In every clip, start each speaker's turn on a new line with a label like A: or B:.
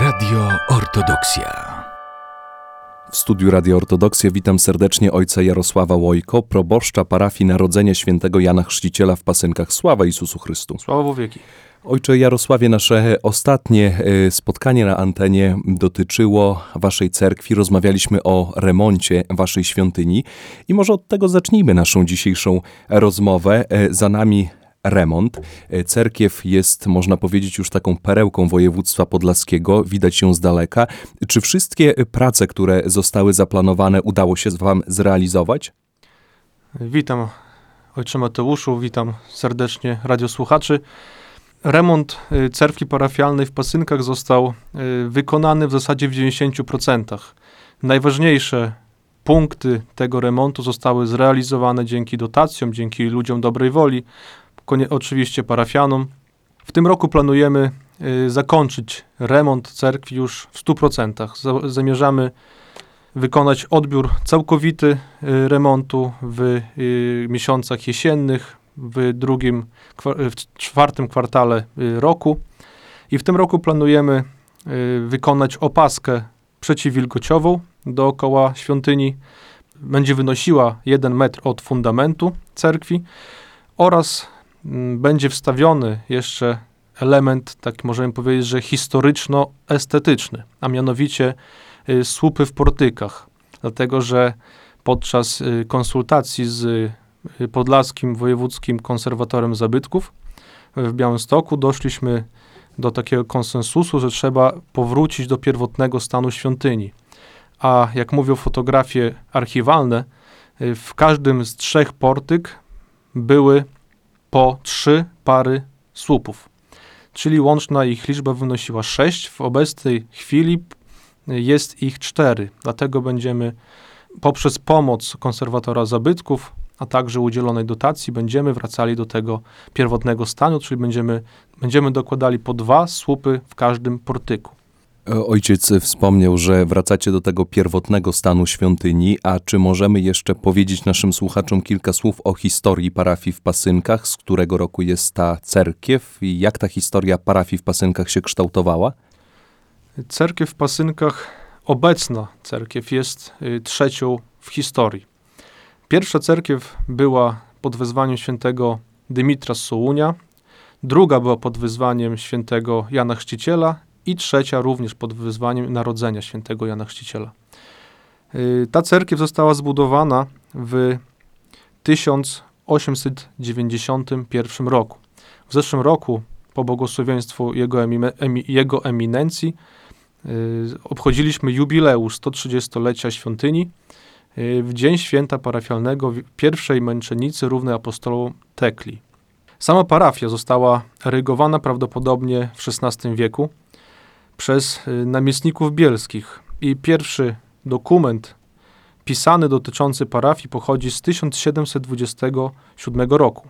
A: Radio Ortodoksja.
B: W studiu Radio Ortodoksja witam serdecznie ojca Jarosława Łojko, proboszcza parafii Narodzenia Świętego Jana Chrzciciela w Pasynkach. Sława Jezusu Chrystu.
C: Sława wieki.
B: Ojcze Jarosławie, nasze ostatnie e, spotkanie na antenie dotyczyło waszej cerkwi. Rozmawialiśmy o remoncie waszej świątyni i może od tego zacznijmy naszą dzisiejszą rozmowę. E, za nami remont. E, cerkiew jest, można powiedzieć, już taką perełką województwa podlaskiego, widać ją z daleka. Czy wszystkie prace, które zostały zaplanowane, udało się Wam zrealizować?
C: Witam ojcze Mateuszu, witam serdecznie radiosłuchaczy. Remont y, cerkwi parafialnej w Pasynkach został y, wykonany w zasadzie w 90%. Najważniejsze punkty tego remontu zostały zrealizowane dzięki dotacjom, dzięki ludziom dobrej woli, oczywiście parafianom. W tym roku planujemy y, zakończyć remont cerkwi już w 100%. Zamierzamy wykonać odbiór całkowity y, remontu w y, miesiącach jesiennych, w drugim, w czwartym kwartale roku. I w tym roku planujemy wykonać opaskę przeciwwilgociową dookoła świątyni. Będzie wynosiła 1 metr od fundamentu cerkwi oraz będzie wstawiony jeszcze element, tak możemy powiedzieć, że historyczno-estetyczny, a mianowicie y, słupy w portykach. Dlatego, że podczas y, konsultacji z y, podlaskim wojewódzkim konserwatorem zabytków w Białymstoku doszliśmy do takiego konsensusu, że trzeba powrócić do pierwotnego stanu świątyni. A jak mówią fotografie archiwalne, w każdym z trzech portyk były po trzy pary słupów, czyli łączna ich liczba wynosiła 6. W obecnej chwili jest ich 4. Dlatego będziemy poprzez pomoc konserwatora zabytków, a także udzielonej dotacji, będziemy wracali do tego pierwotnego stanu, czyli będziemy, będziemy dokładali po dwa słupy w każdym portyku.
B: Ojciec wspomniał, że wracacie do tego pierwotnego stanu świątyni, a czy możemy jeszcze powiedzieć naszym słuchaczom kilka słów o historii parafii w Pasynkach, z którego roku jest ta cerkiew i jak ta historia parafii w Pasynkach się kształtowała?
C: Cerkiew w Pasynkach, obecna cerkiew jest y, trzecią w historii. Pierwsza cerkiew była pod wezwaniem świętego Dymitra z Sołunia, druga była pod wyzwaniem świętego Jana Chrzciciela i trzecia również pod wyzwaniem narodzenia świętego Jana Chrzciciela. Y, ta cerkiew została zbudowana w 1891 roku. W zeszłym roku, po błogosławieństwu jego, jego eminencji, y, obchodziliśmy jubileusz 130-lecia świątyni y, w dzień święta parafialnego pierwszej męczennicy równej apostolom Tekli. Sama parafia została erygowana prawdopodobnie w XVI wieku przez y, namiestników bielskich. I pierwszy dokument pisany dotyczący parafii pochodzi z 1727 roku.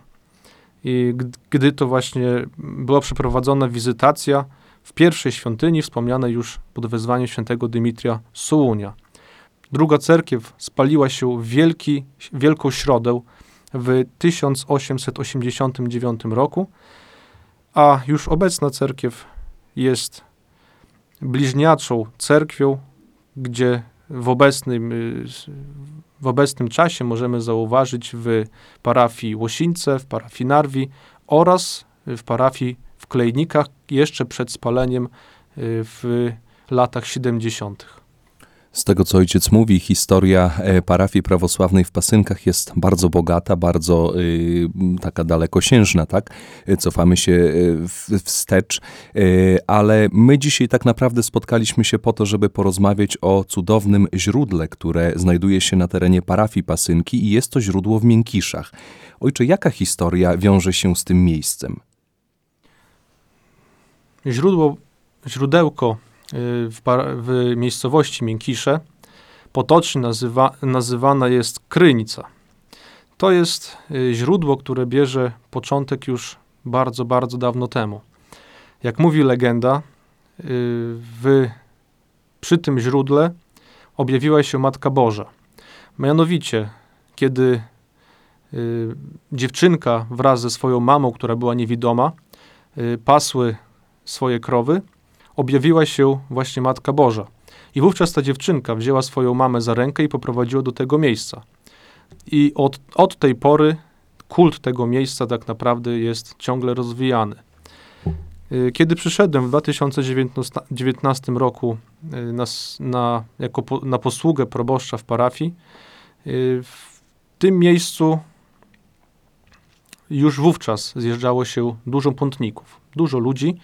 C: I gdy to właśnie była przeprowadzona wizytacja w pierwszej świątyni, wspomnianej już pod wezwaniem świętego Dymitria Sołunia. Druga cerkiew spaliła się w wielki, wielką środę w 1889 roku, a już obecna cerkiew jest bliźniaczą cerkwią, gdzie w obecnym, y, w obecnym czasie możemy zauważyć w parafii Łosińce, w parafii Narwi oraz w parafii w Klejnikach jeszcze przed spaleniem y, w latach 70.
B: Z tego, co ojciec mówi, historia e, parafii prawosławnej w Pasynkach jest bardzo bogata, bardzo y, taka dalekosiężna, tak? E, cofamy się e, wstecz, ale my dzisiaj tak naprawdę spotkaliśmy się po to, żeby porozmawiać o cudownym źródle, które znajduje się na terenie parafii Pasynki i jest to źródło w Miękiszach. Ojcze, jaka historia wiąże się z tym miejscem?
C: Źródło, źródełko w, w miejscowości Miękisze potocznie nazywa, nazywana jest Krynica. To jest y, źródło, które bierze początek już bardzo, bardzo dawno temu. Jak mówi legenda, y, w, przy tym źródle objawiła się Matka Boża. Mianowicie, kiedy y, dziewczynka wraz ze swoją mamą, która była niewidoma, pasły swoje krowy, objawiła się właśnie Matka Boża. I wówczas ta dziewczynka wzięła swoją mamę za rękę i poprowadziła do tego miejsca. I od, od tej pory kult tego miejsca tak naprawdę jest ciągle rozwijany. Y, kiedy przyszedłem w 2019 roku y, na, na, jako po, na posługę proboszcza w parafii, y, w tym miejscu już wówczas zjeżdżało się dużo pątników, dużo ludzi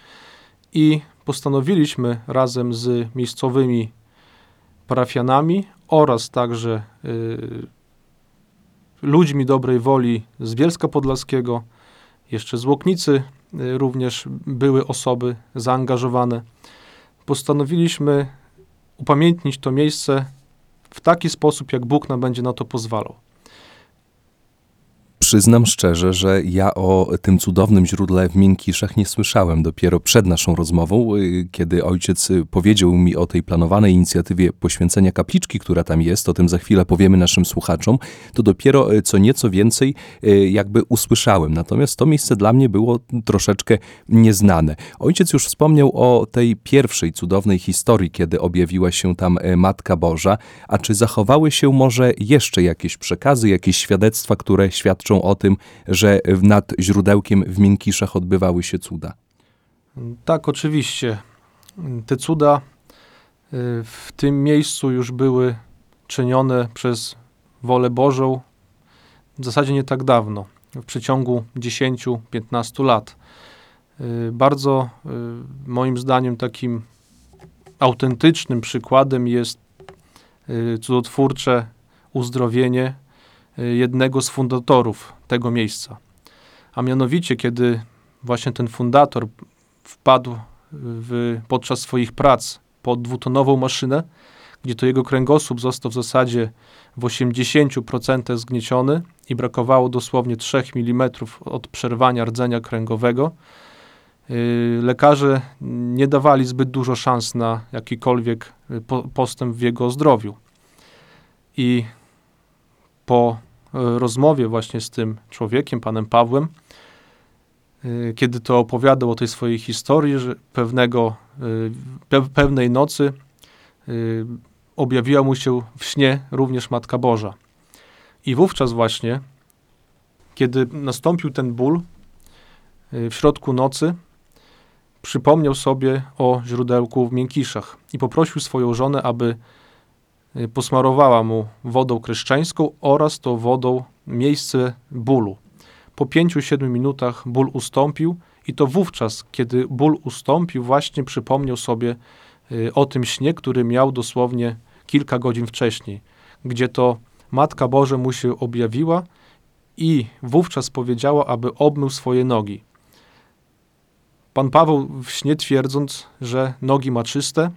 C: i postanowiliśmy razem z miejscowymi parafianami oraz także y, ludźmi dobrej woli z Bielska Podlaskiego, jeszcze z Łoknicy y, również były osoby zaangażowane. Postanowiliśmy upamiętnić to miejsce w taki sposób, jak Bóg nam będzie na to pozwalał.
B: Przyznam szczerze, że ja o tym cudownym źródle w Miękiszach nie słyszałem dopiero przed naszą rozmową, y, kiedy ojciec y, powiedział mi o tej planowanej inicjatywie poświęcenia kapliczki, która tam jest, o tym za chwilę powiemy naszym słuchaczom, to dopiero y, co nieco więcej jakby usłyszałem. Natomiast to miejsce dla mnie było troszeczkę nieznane. Ojciec już wspomniał o tej pierwszej cudownej historii, kiedy objawiła się tam Matka Boża, a czy zachowały się może jeszcze jakieś przekazy, jakieś świadectwa, które świadczą o tym, że nad źródełkiem w Miękiszach odbywały się cuda.
C: Tak, oczywiście. Te cuda y, w tym miejscu już były czynione przez wolę Bożą w zasadzie nie tak dawno, w przeciągu 10-15 lat. Y, bardzo y, moim zdaniem takim autentycznym przykładem jest cudotwórcze uzdrowienie jednego z fundatorów tego miejsca. A mianowicie, kiedy właśnie ten fundator wpadł w, podczas swoich prac pod dwutonową maszynę, gdzie to jego kręgosłup został w zasadzie w 80% zgnieciony i brakowało dosłownie 3 mm od przerwania rdzenia kręgowego, y, lekarze nie dawali zbyt dużo szans na jakikolwiek y, postęp w jego zdrowiu. I po e, rozmowie właśnie z tym człowiekiem, panem Pawłem, e, kiedy to opowiadał o tej swojej historii, że pewnego, e, pewnej nocy objawiła mu się w śnie również Matka Boża. I wówczas właśnie, kiedy nastąpił ten ból w środku nocy, przypomniał sobie o źródełku w Miękiszach i poprosił swoją żonę, aby posmarowała mu wodą kryszczańską oraz to wodą miejsce bólu. Po 5-7 minutach ból ustąpił i to wówczas, kiedy ból ustąpił, właśnie przypomniał sobie y, o tym śnie, który miał dosłownie kilka godzin wcześniej, gdzie to Matka Boże mu się objawiła i wówczas powiedziała, aby obmył swoje nogi. Pan Paweł w śnie twierdząc, że nogi ma czyste,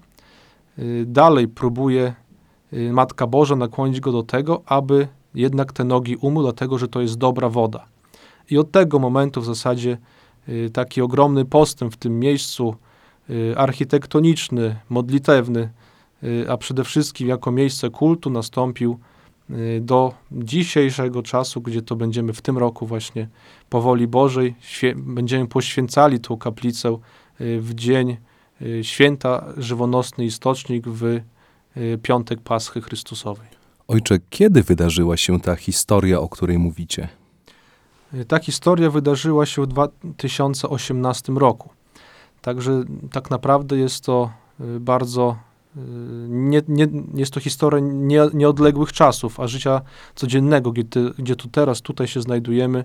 C: y, dalej próbuje Y, Matka Boża nakłonić go do tego, aby jednak te nogi umył, dlatego że to jest dobra woda. I od tego momentu w zasadzie y, taki ogromny postęp w tym miejscu y, architektoniczny, modlitewny, a przede wszystkim jako miejsce kultu nastąpił do dzisiejszego czasu, gdzie to będziemy w tym roku właśnie powoli Bożej, będziemy poświęcali tą kaplicę w dzień święta żywonosny istocznik w Y, piątek Paschy Chrystusowej.
B: Ojcze, kiedy wydarzyła się ta historia, o której mówicie?
C: Y, ta historia wydarzyła się w 2018 roku. Także tak naprawdę jest to y, bardzo nie, nie, jest to historia nie, nieodległych czasów, a życia codziennego, gdzie, gdzie tu teraz, tutaj się znajdujemy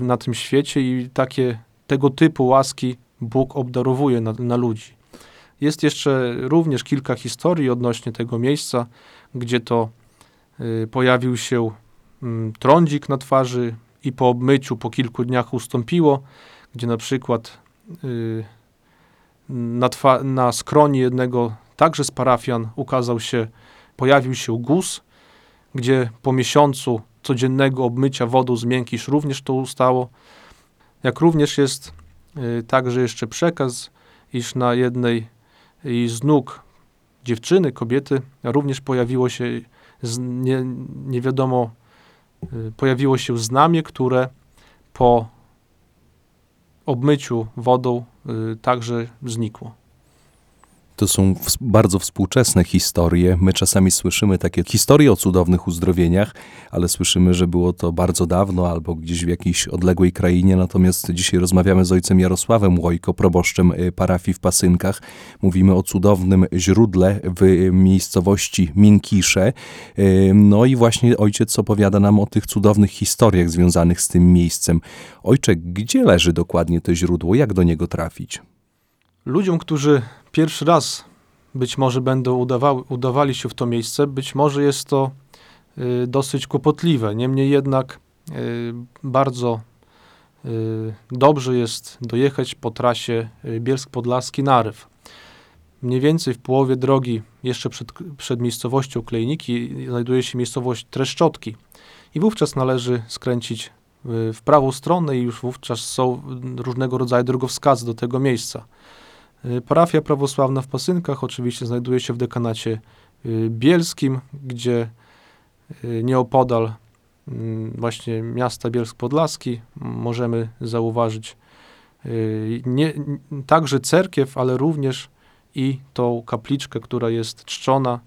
C: na tym świecie i takie tego typu łaski Bóg obdarowuje na, na ludzi. Jest jeszcze również kilka historii odnośnie tego miejsca, gdzie to y, pojawił się y, trądzik na twarzy i po obmyciu po kilku dniach ustąpiło, gdzie na przykład y, na, na skroni jednego także z parafian ukazał się, pojawił się guz, gdzie po miesiącu codziennego obmycia wodą z miękisz również to ustało. Jak również jest y, także jeszcze przekaz, iż na jednej i z nóg dziewczyny, kobiety również pojawiło się nie, nie wiadomo, y, pojawiło się znamie, które po obmyciu wodą y, także znikło.
B: To są bardzo współczesne historie. My czasami słyszymy takie historie o cudownych uzdrowieniach, ale słyszymy, że było to bardzo dawno albo gdzieś w jakiejś odległej krainie. Natomiast dzisiaj rozmawiamy z ojcem Jarosławem Łojko, proboszczem y, parafii w Pasynkach. Mówimy o cudownym źródle w y, miejscowości Miękisze. Y, No i właśnie ojciec opowiada nam o tych cudownych historiach związanych z tym miejscem. Ojcze, gdzie leży dokładnie to źródło? Jak do niego trafić?
C: Ludziom, którzy pierwszy raz być może będą udawały, udawali się w to miejsce, być może jest to y, dosyć kłopotliwe. Niemniej jednak y, bardzo y, dobrze jest dojechać po trasie y, Bielsk-Podlaski-Naryw. Mniej więcej w połowie drogi, jeszcze przed, przed miejscowością Klejniki, znajduje się miejscowość Treszczotki. I wówczas należy skręcić y, w prawą stronę i już wówczas są różnego rodzaju drogowskazy do tego miejsca. Y, Parafia prawosławna w Pasynkach oczywiście znajduje się w dekanacie y, bielskim, gdzie y, nieopodal mm, właśnie miasta Bielsk-Podlaski m, możemy zauważyć nie, także cerkiew, ale również i tą kapliczkę, która jest czczona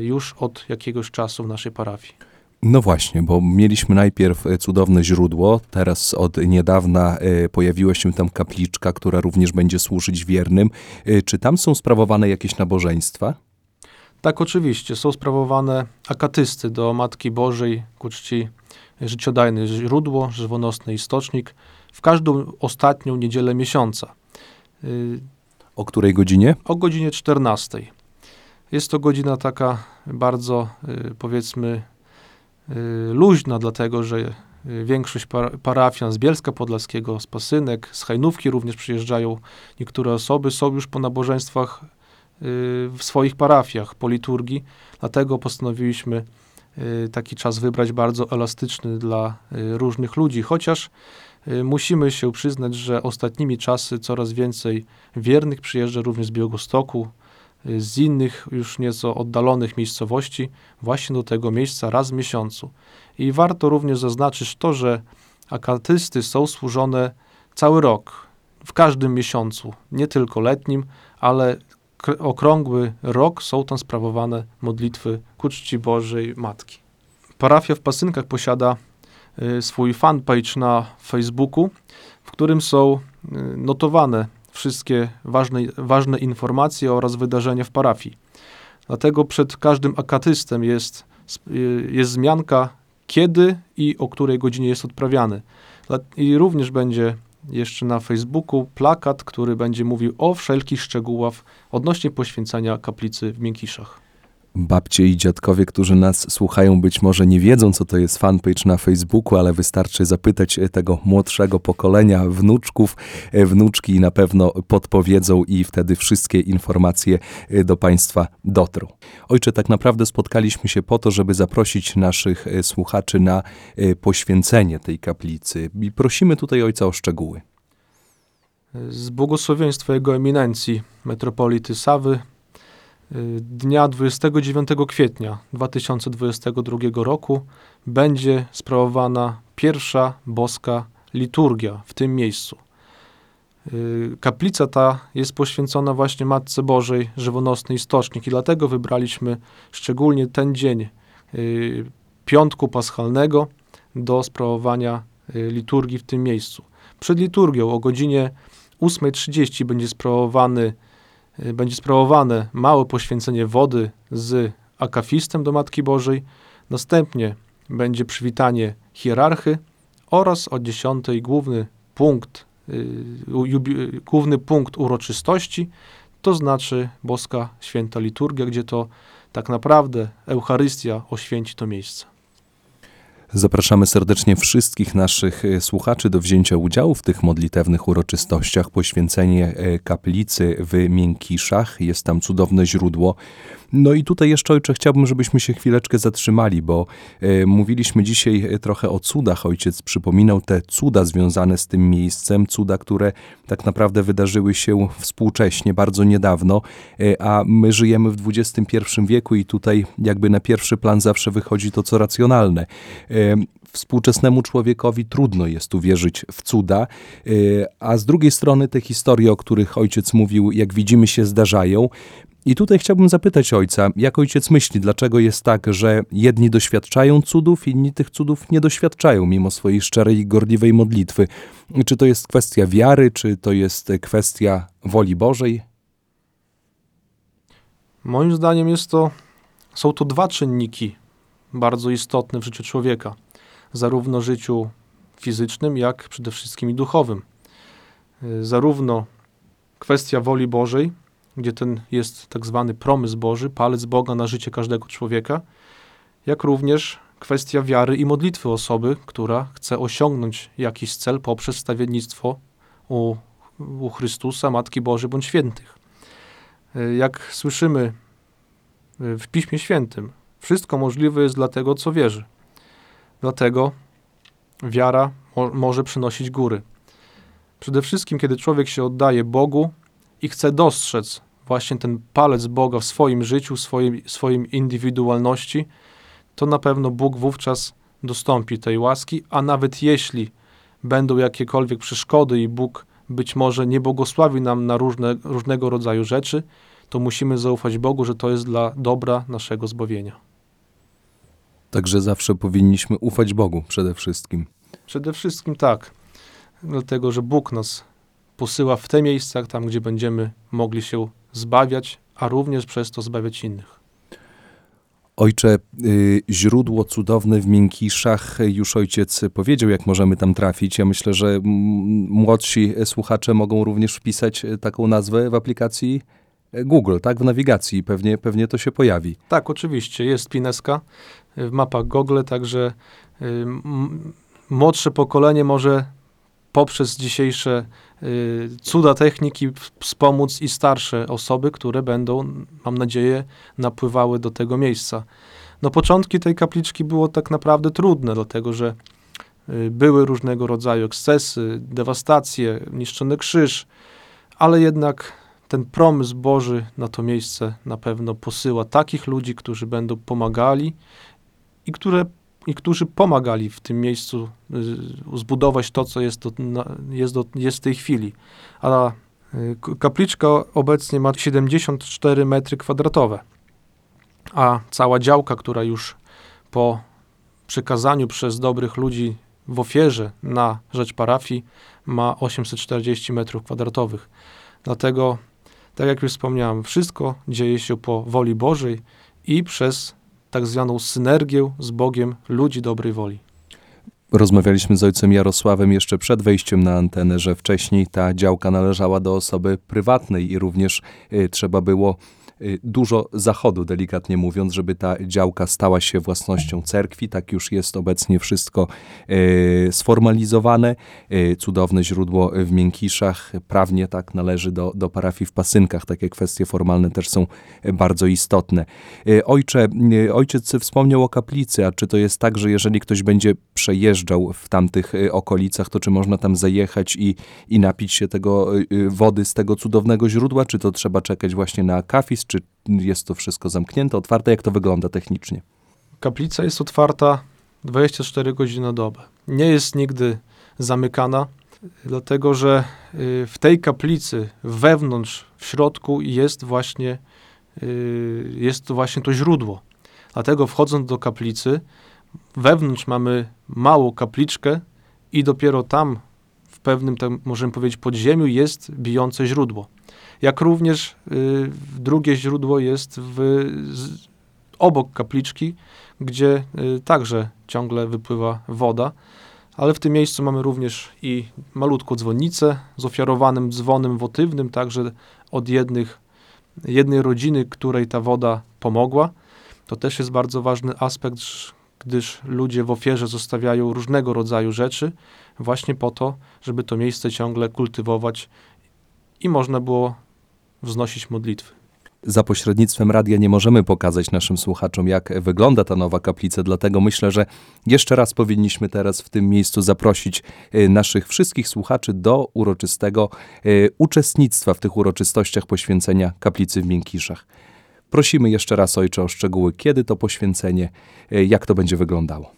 C: już od jakiegoś czasu w naszej parafii.
B: No właśnie, bo mieliśmy najpierw e, cudowne źródło, teraz od niedawna e, pojawiła się tam kapliczka, która również będzie służyć wiernym. E, Czy tam są sprawowane jakieś nabożeństwa?
C: Tak, oczywiście. Są sprawowane akatysty do Matki Bożej ku czci życiodajne źródło, żywonosny istocznik w każdą ostatnią niedzielę miesiąca
B: O której godzinie?
C: o godzinie 14. Jest to godzina taka bardzo, powiedzmy, luźna, dlatego że y, większość par- parafian z Bielska Podlaskiego, z Pasynek, z Hajnówki również przyjeżdżają. Niektóre osoby, są już po nabożeństwach y, w swoich parafiach, po liturgii, dlatego postanowiliśmy y, taki czas wybrać bardzo elastyczny dla y, różnych ludzi, chociaż y, musimy się przyznać, że ostatnimi czasy coraz więcej wiernych przyjeżdża również z Białegostoku, y, z innych już nieco oddalonych miejscowości właśnie do tego miejsca raz w miesiącu. I warto również zaznaczyć to, że akatysty są służone cały rok, w każdym miesiącu, nie tylko letnim, ale okrągły rok są tam sprawowane modlitwy ku czci Bożej Matki. Parafia w Pasynkach posiada y, swój fanpage na Facebooku, w którym są y, notowane wszystkie ważne, ważne informacje oraz wydarzenia w parafii. Dlatego przed każdym akatystem jest, jest wzmianka, kiedy i o której godzinie jest odprawiany. I również będzie jeszcze na Facebooku plakat, który będzie mówił o wszelkich szczegółach odnośnie poświęcenia kaplicy w Miękiszach.
B: Babcie i dziadkowie, którzy nas słuchają, być może nie wiedzą, co to jest fanpage na Facebooku, ale wystarczy zapytać e, tego młodszego pokolenia wnuczków. E, Wnuczki na pewno podpowiedzą i wtedy wszystkie informacje e, do Państwa dotrą. Ojcze, tak naprawdę spotkaliśmy się po to, żeby zaprosić naszych słuchaczy na poświęcenie tej kaplicy. I prosimy tutaj Ojca o szczegóły.
C: Z błogosławieństwa Jego Eminencji, metropolity Sawy, dnia 29 kwietnia 2022 roku będzie sprawowana pierwsza boska liturgia w tym miejscu. Y, Kaplica ta jest poświęcona właśnie Matce Bożej, żywonosny istocznik i dlatego wybraliśmy szczególnie ten dzień y, piątku paschalnego do sprawowania y, liturgii w tym miejscu. Przed liturgią o godzinie 8.30 będzie sprawowany, będzie sprawowane małe poświęcenie wody z akafistem do Matki Bożej. Następnie będzie przywitanie hierarchy oraz o 10 główny punkt, y, y, główny punkt uroczystości, to znaczy boska święta liturgia, gdzie to tak naprawdę Eucharystia oświęci to miejsce.
B: Zapraszamy serdecznie wszystkich naszych e, słuchaczy do wzięcia udziału w tych modlitewnych uroczystościach. Poświęcenie e, kaplicy w Miękiszach, jest tam cudowne źródło. No i tutaj jeszcze, ojcze, chciałbym, żebyśmy się chwileczkę zatrzymali, bo e, mówiliśmy dzisiaj trochę o cudach. Ojciec przypominał te cuda związane z tym miejscem, cuda, które tak naprawdę wydarzyły się współcześnie, bardzo niedawno, a my żyjemy w XXI wieku i tutaj jakby na pierwszy plan zawsze wychodzi to, co racjonalne. E, współczesnemu człowiekowi trudno jest uwierzyć w cuda, y, a z drugiej strony te historie, o których ojciec mówił, jak widzimy, się zdarzają. I tutaj chciałbym zapytać ojca, jak ojciec myśli, dlaczego jest tak, że jedni doświadczają cudów, inni tych cudów nie doświadczają, mimo swojej szczerej i gorliwej modlitwy. Czy to jest kwestia wiary, czy to jest kwestia woli Bożej?
C: Moim zdaniem jest to, są to dwa czynniki bardzo istotne w życiu człowieka, zarówno życiu fizycznym, jak przede wszystkim i duchowym. Y, zarówno kwestia woli Bożej, gdzie ten jest tak zwany promysł Boży, palec Boga na życie każdego człowieka, jak również kwestia wiary i modlitwy osoby, która chce osiągnąć jakiś cel poprzez stawiennictwo u, u Chrystusa, Matki Bożej bądź świętych. Y, jak słyszymy y, w Piśmie Świętym, wszystko możliwe jest dla tego, co wierzy. Dlatego wiara mo może przynosić góry. Przede wszystkim, kiedy człowiek się oddaje Bogu i chce dostrzec właśnie ten palec Boga w swoim życiu, swoim, swoim indywidualności, to na pewno Bóg wówczas dostąpi tej łaski, a nawet jeśli będą jakiekolwiek przeszkody i Bóg być może nie błogosławi nam na różne, różnego rodzaju rzeczy, to musimy zaufać Bogu, że to jest dla dobra naszego zbawienia.
B: Także zawsze powinniśmy ufać Bogu przede wszystkim.
C: Przede wszystkim tak, dlatego że Bóg nas posyła w te miejsca, tam gdzie będziemy mogli się zbawiać, a również przez to zbawiać innych.
B: Ojcze, y, źródło cudowne w Miękiszach, już ojciec powiedział, jak możemy tam trafić. Ja myślę, że młodsi słuchacze mogą również wpisać taką nazwę w aplikacji Google, tak, w nawigacji pewnie, pewnie to się pojawi.
C: Tak, oczywiście, jest Pineska w mapach Google, także y, młodsze pokolenie może poprzez dzisiejsze y, cuda techniki wspomóc i starsze osoby, które będą, mam nadzieję, napływały do tego miejsca. No początki tej kapliczki było tak naprawdę trudne, dlatego że y, były różnego rodzaju ekscesy, dewastacje, niszczony krzyż, ale jednak ten promysł Boży na to miejsce na pewno posyła takich ludzi, którzy będą pomagali i które i którzy pomagali w tym miejscu y, zbudować to, co jest, do, jest, do, jest w tej chwili. A y, kapliczka obecnie ma 74 metry kwadratowe, a cała działka, która już po przekazaniu przez dobrych ludzi w ofierze na rzecz parafii ma 840 metrów kwadratowych. Dlatego, tak jak już wspomniałem, wszystko dzieje się po woli Bożej i przez tak zwaną synergię z Bogiem ludzi dobrej woli.
B: Rozmawialiśmy z ojcem Jarosławem jeszcze przed wejściem na antenę, że wcześniej ta działka należała do osoby prywatnej i również y, trzeba było dużo zachodu, delikatnie mówiąc, żeby ta działka stała się własnością cerkwi. Tak już jest obecnie wszystko y, sformalizowane. Y, cudowne źródło w Miękiszach prawnie tak należy do, do parafii w Pasynkach. Takie kwestie formalne też są bardzo istotne. Ojcze, ojciec wspomniał o kaplicy, a czy to jest tak, że jeżeli ktoś będzie przejeżdżał w tamtych okolicach, to czy można tam zajechać i, i napić się tego wody z tego cudownego źródła, czy to trzeba czekać właśnie na kafis, czy jest to wszystko zamknięte, otwarte? Jak to wygląda technicznie?
C: Kaplica jest otwarta 24 godziny na dobę. Nie jest nigdy zamykana, dlatego że y, w tej kaplicy wewnątrz, w środku jest właśnie, y, jest to właśnie to źródło. Dlatego wchodząc do kaplicy, wewnątrz mamy małą kapliczkę i dopiero tam, w pewnym, tak możemy powiedzieć, podziemiu jest bijące źródło jak również y, drugie źródło jest w, z, obok kapliczki, gdzie y, także ciągle wypływa woda. Ale w tym miejscu mamy również i malutką dzwonnicę z ofiarowanym dzwonem wotywnym, także od jednych, jednej rodziny, której ta woda pomogła. To też jest bardzo ważny aspekt, gdyż ludzie w ofierze zostawiają różnego rodzaju rzeczy, właśnie po to, żeby to miejsce ciągle kultywować i można było wznosić modlitwy.
B: Za pośrednictwem radia nie możemy pokazać naszym słuchaczom, jak wygląda ta nowa kaplica, dlatego myślę, że jeszcze raz powinniśmy teraz w tym miejscu zaprosić y, naszych wszystkich słuchaczy do uroczystego y, uczestnictwa w tych uroczystościach poświęcenia kaplicy w Miękiszach. Prosimy jeszcze raz, Ojcze, o szczegóły, kiedy to poświęcenie, y, jak to będzie wyglądało.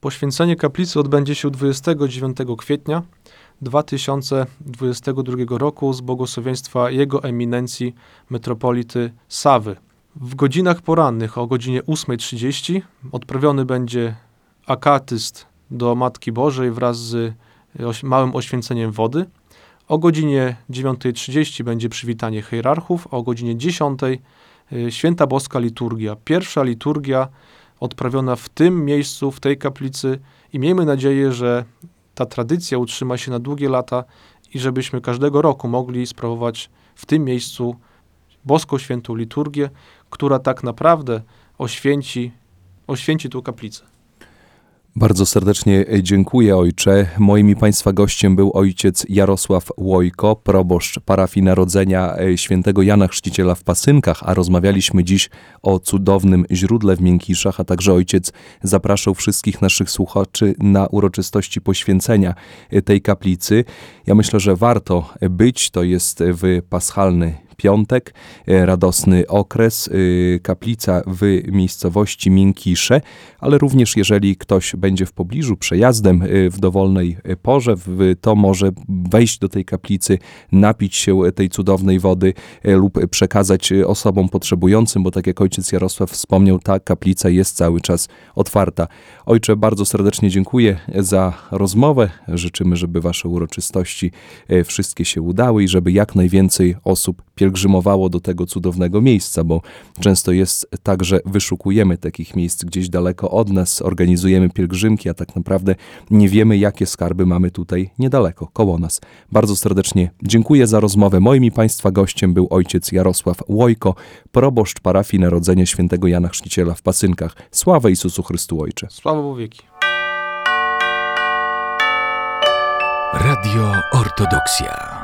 C: Poświęcenie kaplicy odbędzie się 29 kwietnia 2022 roku z błogosławieństwa Jego Eminencji Metropolity Sawy. W godzinach porannych o godzinie 8.30 odprawiony będzie akatyst do Matki Bożej wraz z oś- małym oświęceniem wody. O godzinie 9.30 będzie przywitanie hierarchów, a o godzinie 10.00 y, Święta Boska Liturgia. Pierwsza liturgia odprawiona w tym miejscu, w tej kaplicy i miejmy nadzieję, że ta tradycja utrzyma się na długie lata i żebyśmy każdego roku mogli sprawować w tym miejscu boską świętą liturgię, która tak naprawdę oświęci, oświęci tą kaplicę.
B: Bardzo serdecznie dziękuję, ojcze. Moim i Państwa gościem był ojciec Jarosław Łojko, proboszcz parafii Narodzenia e, świętego Jana Chrzciciela w Pasynkach, a rozmawialiśmy dziś o cudownym źródle w Miękiszach, a także ojciec zapraszał wszystkich naszych słuchaczy na uroczystości poświęcenia e, tej kaplicy. Ja myślę, że warto być, to jest w paschalny piątek, e, radosny okres, e, kaplica w miejscowości Miękisze, ale również jeżeli ktoś będzie w pobliżu przejazdem e, w dowolnej porze, to może wejść do tej kaplicy, napić się tej cudownej wody lub przekazać osobom potrzebującym, bo tak jak ojciec Jarosław wspomniał, ta kaplica jest cały czas otwarta. Ojcze, bardzo serdecznie dziękuję za rozmowę. Życzymy, żeby wasze uroczystości wszystkie się udały i żeby jak najwięcej osób pielgrzymowało do tego cudownego miejsca, bo często jest tak, że wyszukujemy takich miejsc gdzieś daleko od nas, organizujemy pielgrzymki, a tak naprawdę nie wiemy, jakie skarby mamy tutaj niedaleko, koło nas. Bardzo serdecznie dziękuję za rozmowę. Moim i Państwa gościem był ojciec Jarosław Łojko, proboszcz parafii Narodzenia Świętego Jana Chrzciciela w Pasynkach. Sława Jezusu Chrystu Ojcze.
C: Sława Bogu wieki.
A: Radio Ortodoksja.